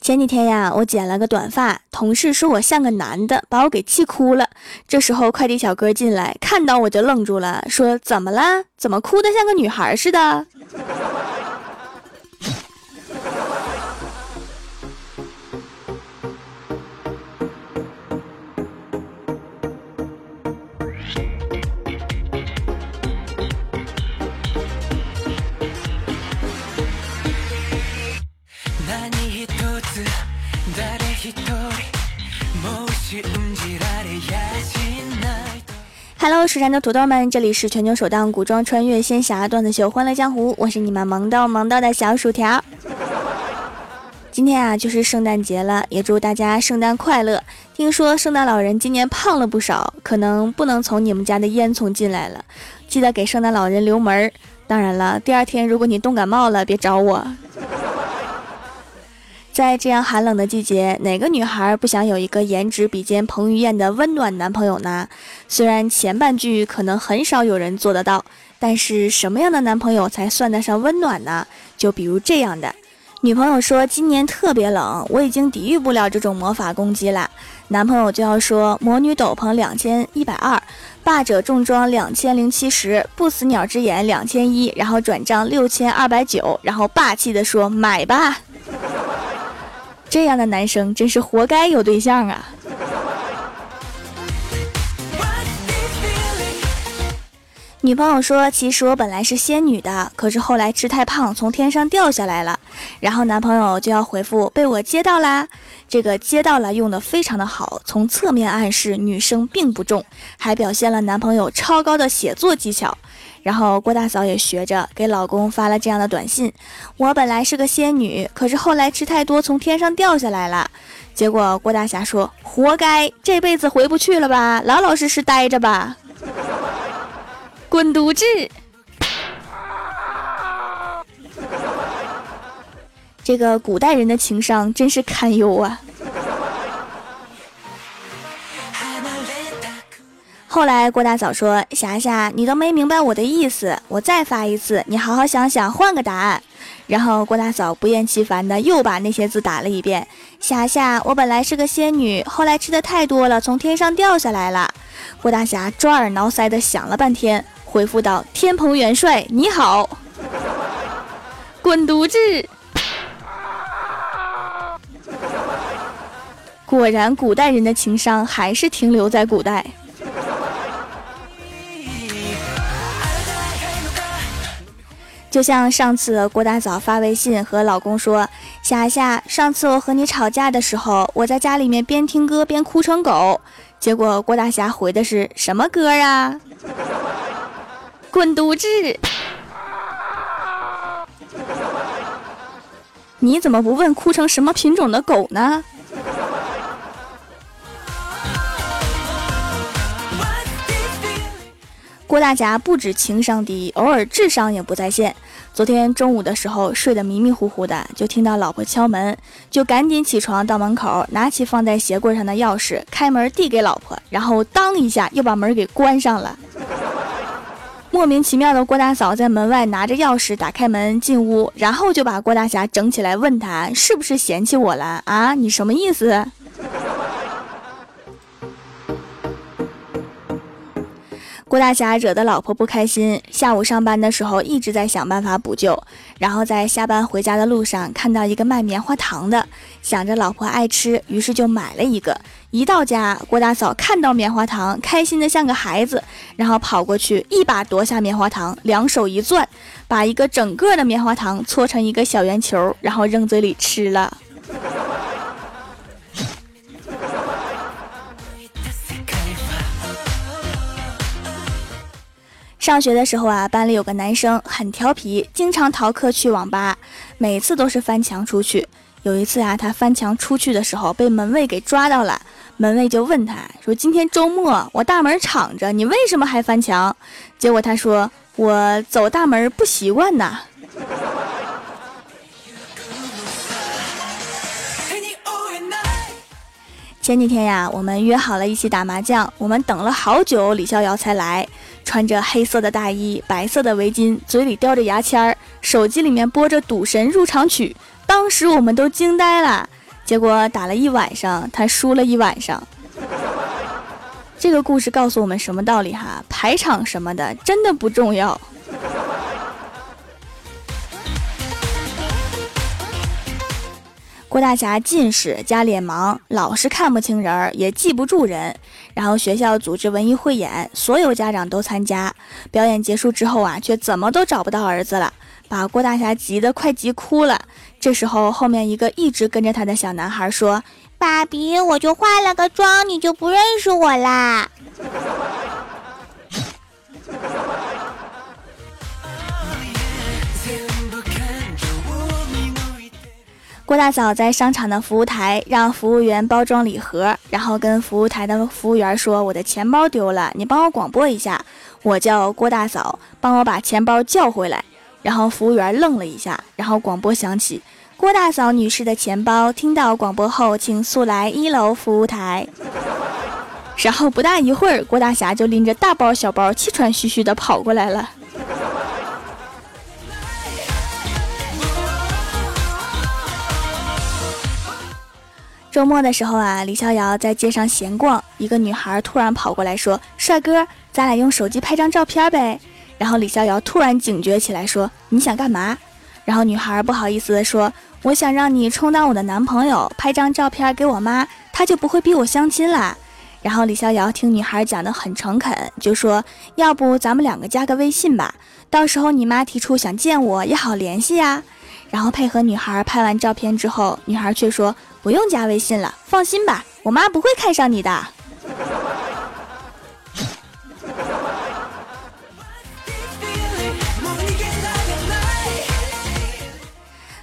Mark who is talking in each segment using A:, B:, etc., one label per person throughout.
A: 前几天呀，我剪了个短发，同事说我像个男的，把我给气哭了。这时候快递小哥进来，看到我就愣住了，说：“怎么了？怎么哭的像个女孩似的？”Hello，蜀山的土豆们，这里是全球首档古装穿越仙侠段子秀《欢乐江湖》，我是你们萌逗萌逗的小薯条。今天啊，就是圣诞节了，也祝大家圣诞快乐。听说圣诞老人今年胖了不少，可能不能从你们家的烟囱进来了，记得给圣诞老人留门儿。当然了，第二天如果你冻感冒了，别找我。在这样寒冷的季节，哪个女孩不想有一个颜值比肩彭于晏的温暖男朋友呢？虽然前半句可能很少有人做得到，但是什么样的男朋友才算得上温暖呢？就比如这样的，女朋友说今年特别冷，我已经抵御不了这种魔法攻击了，男朋友就要说魔女斗篷两千一百二，霸者重装两千零七十，不死鸟之眼两千一，然后转账六千二百九，然后霸气的说买吧。这样的男生真是活该有对象啊！女朋友说：“其实我本来是仙女的，可是后来吃太胖，从天上掉下来了。”然后男朋友就要回复：“被我接到啦。”这个“接到了”用的非常的好，从侧面暗示女生并不重，还表现了男朋友超高的写作技巧。然后郭大嫂也学着给老公发了这样的短信：“我本来是个仙女，可是后来吃太多，从天上掉下来了。”结果郭大侠说：“活该，这辈子回不去了吧？老老实实待着吧，滚犊子！”这个古代人的情商真是堪忧啊。后来郭大嫂说：“霞霞，你都没明白我的意思，我再发一次，你好好想想，换个答案。”然后郭大嫂不厌其烦的又把那些字打了一遍：“霞霞，我本来是个仙女，后来吃的太多了，从天上掉下来了。”郭大侠抓耳挠腮的想了半天，回复道：“天蓬元帅你好，滚犊子！”果然，古代人的情商还是停留在古代。就像上次郭大嫂发微信和老公说：“霞霞，上次我和你吵架的时候，我在家里面边听歌边哭成狗。”结果郭大侠回的是什么歌啊？滚犊子！你怎么不问哭成什么品种的狗呢？郭大侠不止情商低，偶尔智商也不在线。昨天中午的时候睡得迷迷糊糊的，就听到老婆敲门，就赶紧起床到门口，拿起放在鞋柜上的钥匙，开门递给老婆，然后当一下又把门给关上了。莫名其妙的郭大嫂在门外拿着钥匙打开门进屋，然后就把郭大侠整起来，问他是不是嫌弃我了啊？你什么意思？郭大侠惹得老婆不开心，下午上班的时候一直在想办法补救，然后在下班回家的路上看到一个卖棉花糖的，想着老婆爱吃，于是就买了一个。一到家，郭大嫂看到棉花糖，开心的像个孩子，然后跑过去一把夺下棉花糖，两手一攥，把一个整个的棉花糖搓成一个小圆球，然后扔嘴里吃了。上学的时候啊，班里有个男生很调皮，经常逃课去网吧，每次都是翻墙出去。有一次啊，他翻墙出去的时候被门卫给抓到了，门卫就问他说：“今天周末，我大门敞着，你为什么还翻墙？”结果他说：“我走大门不习惯呐。”前几天呀，我们约好了一起打麻将，我们等了好久，李逍遥才来。穿着黑色的大衣，白色的围巾，嘴里叼着牙签儿，手机里面播着《赌神入场曲》。当时我们都惊呆了。结果打了一晚上，他输了一晚上。这个故事告诉我们什么道理哈？排场什么的真的不重要。郭大侠近视加脸盲，老是看不清人儿，也记不住人。然后学校组织文艺汇演，所有家长都参加。表演结束之后啊，却怎么都找不到儿子了，把郭大侠急得快急哭了。这时候，后面一个一直跟着他的小男孩说。爸比，我就化了个妆，你就不认识我啦？郭大嫂在商场的服务台让服务员包装礼盒，然后跟服务台的服务员说：“我的钱包丢了，你帮我广播一下，我叫郭大嫂，帮我把钱包叫回来。”然后服务员愣了一下，然后广播响起。郭大嫂女士的钱包，听到广播后，请速来一楼服务台。然后不大一会儿，郭大侠就拎着大包小包，气喘吁吁的跑过来了。周末的时候啊，李逍遥在街上闲逛，一个女孩突然跑过来说：“帅哥，咱俩用手机拍张照片呗。”然后李逍遥突然警觉起来，说：“你想干嘛？”然后女孩不好意思的说。我想让你充当我的男朋友，拍张照片给我妈，她就不会逼我相亲啦。然后李逍遥听女孩讲的很诚恳，就说：“要不咱们两个加个微信吧，到时候你妈提出想见我也好联系呀。”然后配合女孩拍完照片之后，女孩却说：“不用加微信了，放心吧，我妈不会看上你的。”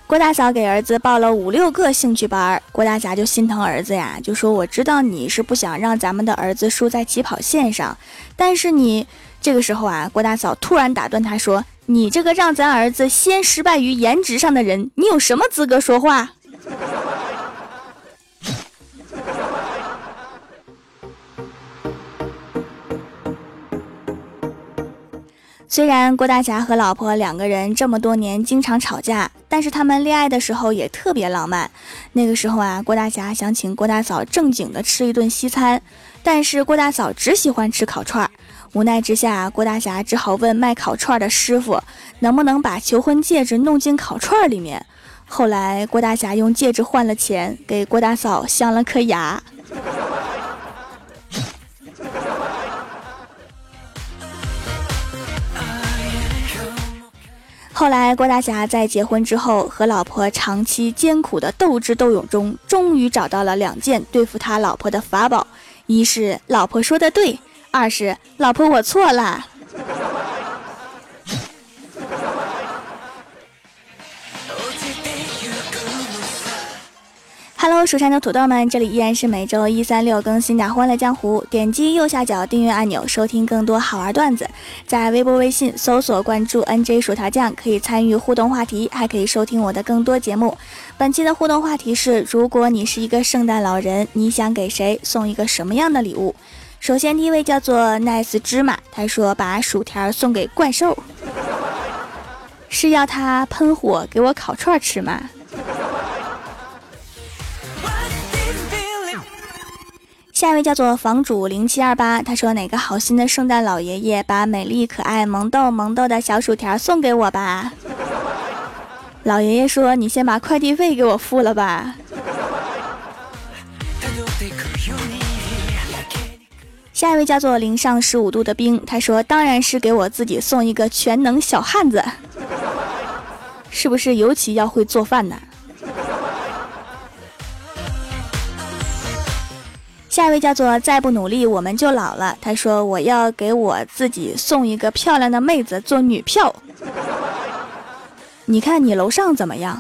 A: 郭大嫂给儿子报了五六个兴趣班，郭大侠就心疼儿子呀，就说：“我知道你是不想让咱们的儿子输在起跑线上，但是你这个时候啊，郭大嫂突然打断他说：‘你这个让咱儿子先失败于颜值上的人，你有什么资格说话？’” 虽然郭大侠和老婆两个人这么多年经常吵架，但是他们恋爱的时候也特别浪漫。那个时候啊，郭大侠想请郭大嫂正经的吃一顿西餐，但是郭大嫂只喜欢吃烤串儿。无奈之下，郭大侠只好问卖烤串的师傅，能不能把求婚戒指弄进烤串里面。后来，郭大侠用戒指换了钱，给郭大嫂镶了颗牙。后来，郭大侠在结婚之后和老婆长期艰苦的斗智斗勇中，终于找到了两件对付他老婆的法宝：一是老婆说的对，二是老婆我错了。Hello，蜀山的土豆们，这里依然是每周一、三、六更新的《欢乐江湖》。点击右下角订阅按钮，收听更多好玩段子。在微博、微信搜索关注 NJ 薯条酱，可以参与互动话题，还可以收听我的更多节目。本期的互动话题是：如果你是一个圣诞老人，你想给谁送一个什么样的礼物？首先，第一位叫做 Nice 芝麻，他说把薯条送给怪兽，是要他喷火给我烤串吃吗？下一位叫做房主零七二八，他说：“哪个好心的圣诞老爷爷把美丽可爱、萌豆萌豆的小薯条送给我吧？”老爷爷说：“你先把快递费给我付了吧。”下一位叫做零上十五度的冰，他说：“当然是给我自己送一个全能小汉子，是不是尤其要会做饭呢？”下一位叫做再不努力我们就老了。他说：“我要给我自己送一个漂亮的妹子做女票。”你看你楼上怎么样？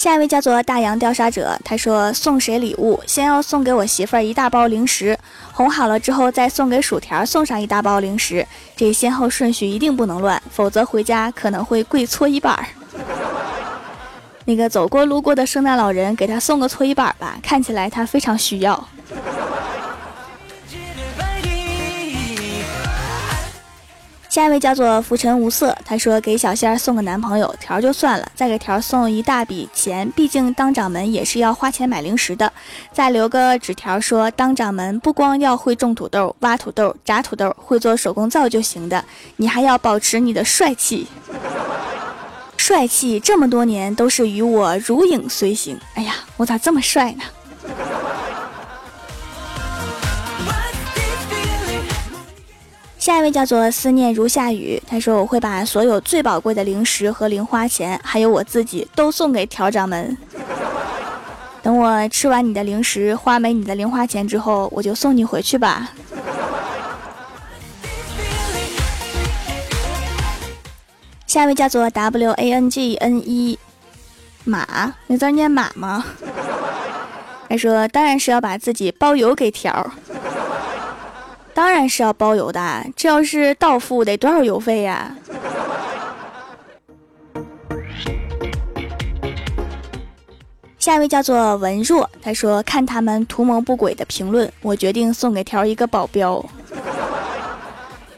A: 下一位叫做大洋调查者。他说：“送谁礼物？先要送给我媳妇儿一大包零食，哄好了之后再送给薯条，送上一大包零食。这先后顺序一定不能乱，否则回家可能会跪搓衣板儿。”那个走过路过的圣诞老人，给他送个搓衣板吧，看起来他非常需要。下一位叫做浮尘无色，他说给小仙儿送个男朋友条就算了，再给条送一大笔钱，毕竟当掌门也是要花钱买零食的。再留个纸条说，当掌门不光要会种土豆、挖土豆、炸土豆，会做手工皂就行的，你还要保持你的帅气。帅气这么多年都是与我如影随形。哎呀，我咋这么帅呢？下一位叫做思念如下雨，他说我会把所有最宝贵的零食和零花钱，还有我自己都送给调掌门。等我吃完你的零食，花没你的零花钱之后，我就送你回去吧。下一位叫做 W A N G N E 马，那字念马吗？他说当然是要把自己包邮给条。当然是要包邮的，这要是到付得多少邮费呀？下一位叫做文若，他说看他们图谋不轨的评论，我决定送给条一个保镖。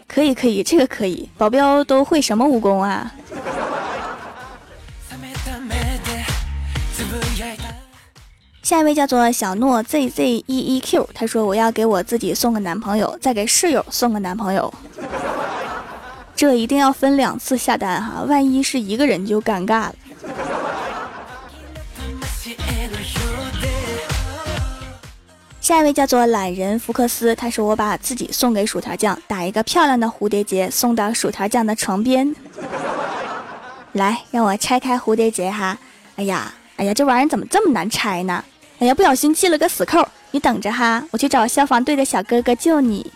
A: 可以可以，这个可以，保镖都会什么武功啊？下一位叫做小诺 z z e e q，他说我要给我自己送个男朋友，再给室友送个男朋友，这一定要分两次下单哈，万一是一个人就尴尬了。下一位叫做懒人福克斯，他说我把自己送给薯条酱，打一个漂亮的蝴蝶结送到薯条酱的床边。来，让我拆开蝴蝶结哈，哎呀，哎呀，这玩意儿怎么这么难拆呢？哎呀，不小心系了个死扣，你等着哈，我去找消防队的小哥哥救你。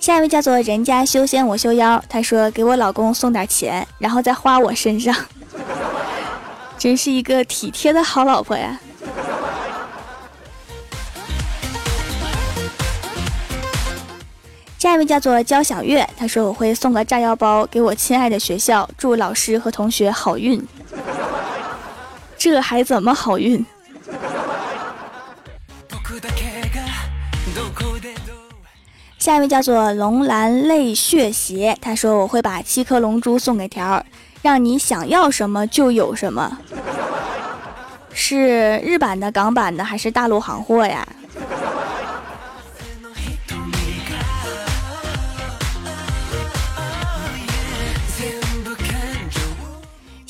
A: 下一位叫做人家修仙我修妖，他说给我老公送点钱，然后再花我身上，真是一个体贴的好老婆呀。下一位叫做焦小月，他说我会送个炸药包给我亲爱的学校，祝老师和同学好运。这还怎么好运？下一位叫做龙蓝泪血鞋，他说我会把七颗龙珠送给条儿，让你想要什么就有什么。是日版的、港版的还是大陆行货呀？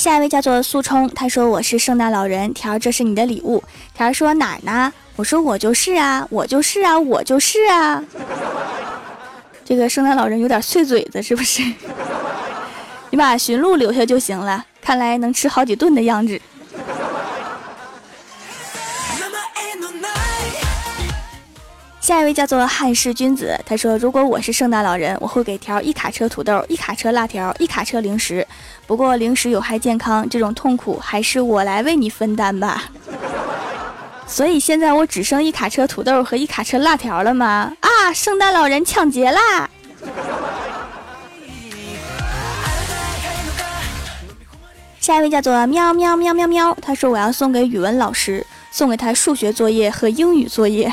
A: 下一位叫做苏冲，他说我是圣诞老人，条这是你的礼物。条说哪儿呢？我说我就是啊，我就是啊，我就是啊。这个圣诞老人有点碎嘴子，是不是？你把驯鹿留下就行了，看来能吃好几顿的样子。下一位叫做汉室君子，他说：“如果我是圣诞老人，我会给条一卡车土豆，一卡车辣条，一卡车零食。不过零食有害健康，这种痛苦还是我来为你分担吧。所以现在我只剩一卡车土豆和一卡车辣条了吗？啊，圣诞老人抢劫啦！” 下一位叫做喵喵喵喵喵，他说：“我要送给语文老师，送给他数学作业和英语作业。”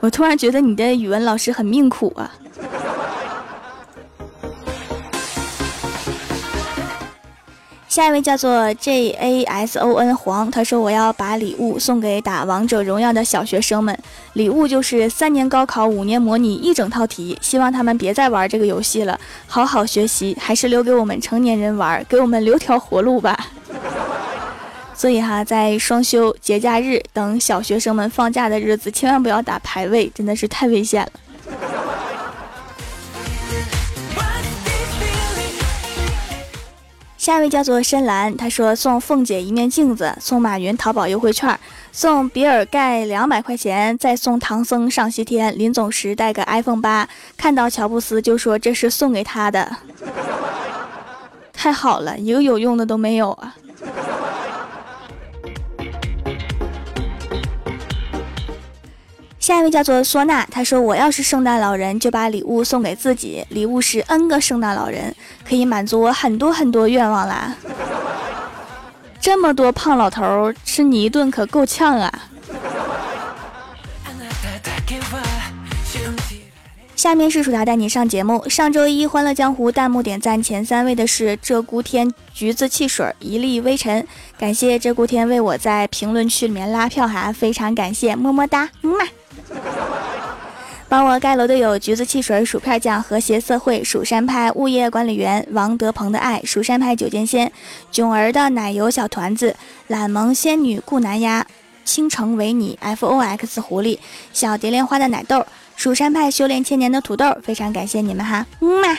A: 我突然觉得你的语文老师很命苦啊。下一位叫做 J A S O N 黄，他说我要把礼物送给打王者荣耀的小学生们，礼物就是三年高考、五年模拟一整套题，希望他们别再玩这个游戏了，好好学习，还是留给我们成年人玩，给我们留条活路吧。所以哈，在双休、节假日等小学生们放假的日子，千万不要打排位，真的是太危险了。下一位叫做深蓝，他说送凤姐一面镜子，送马云淘宝优惠券，送比尔盖两百块钱，再送唐僧上西天，临走时带个 iPhone 八，看到乔布斯就说这是送给他的，太好了，一个有用的都没有啊。下一位叫做唢呐，他说：“我要是圣诞老人，就把礼物送给自己，礼物是 N 个圣诞老人，可以满足我很多很多愿望啦。这么多胖老头吃你一顿可够呛啊！”下面是薯条带你上节目。上周一《欢乐江湖》弹幕点赞前三位的是鹧鸪天橘子汽水一粒微尘，感谢鹧鸪天为我在评论区里面拉票哈，非常感谢，么么哒，么么。帮我盖楼的有橘子汽水、薯片酱、和谐社会、蜀山派物业管理员王德鹏的爱、蜀山派九剑仙、囧儿的奶油小团子、懒萌仙女顾南丫、倾城为你、F O X 狐狸、小蝶莲花的奶豆、蜀山派修炼千年的土豆，非常感谢你们哈，嗯嘛。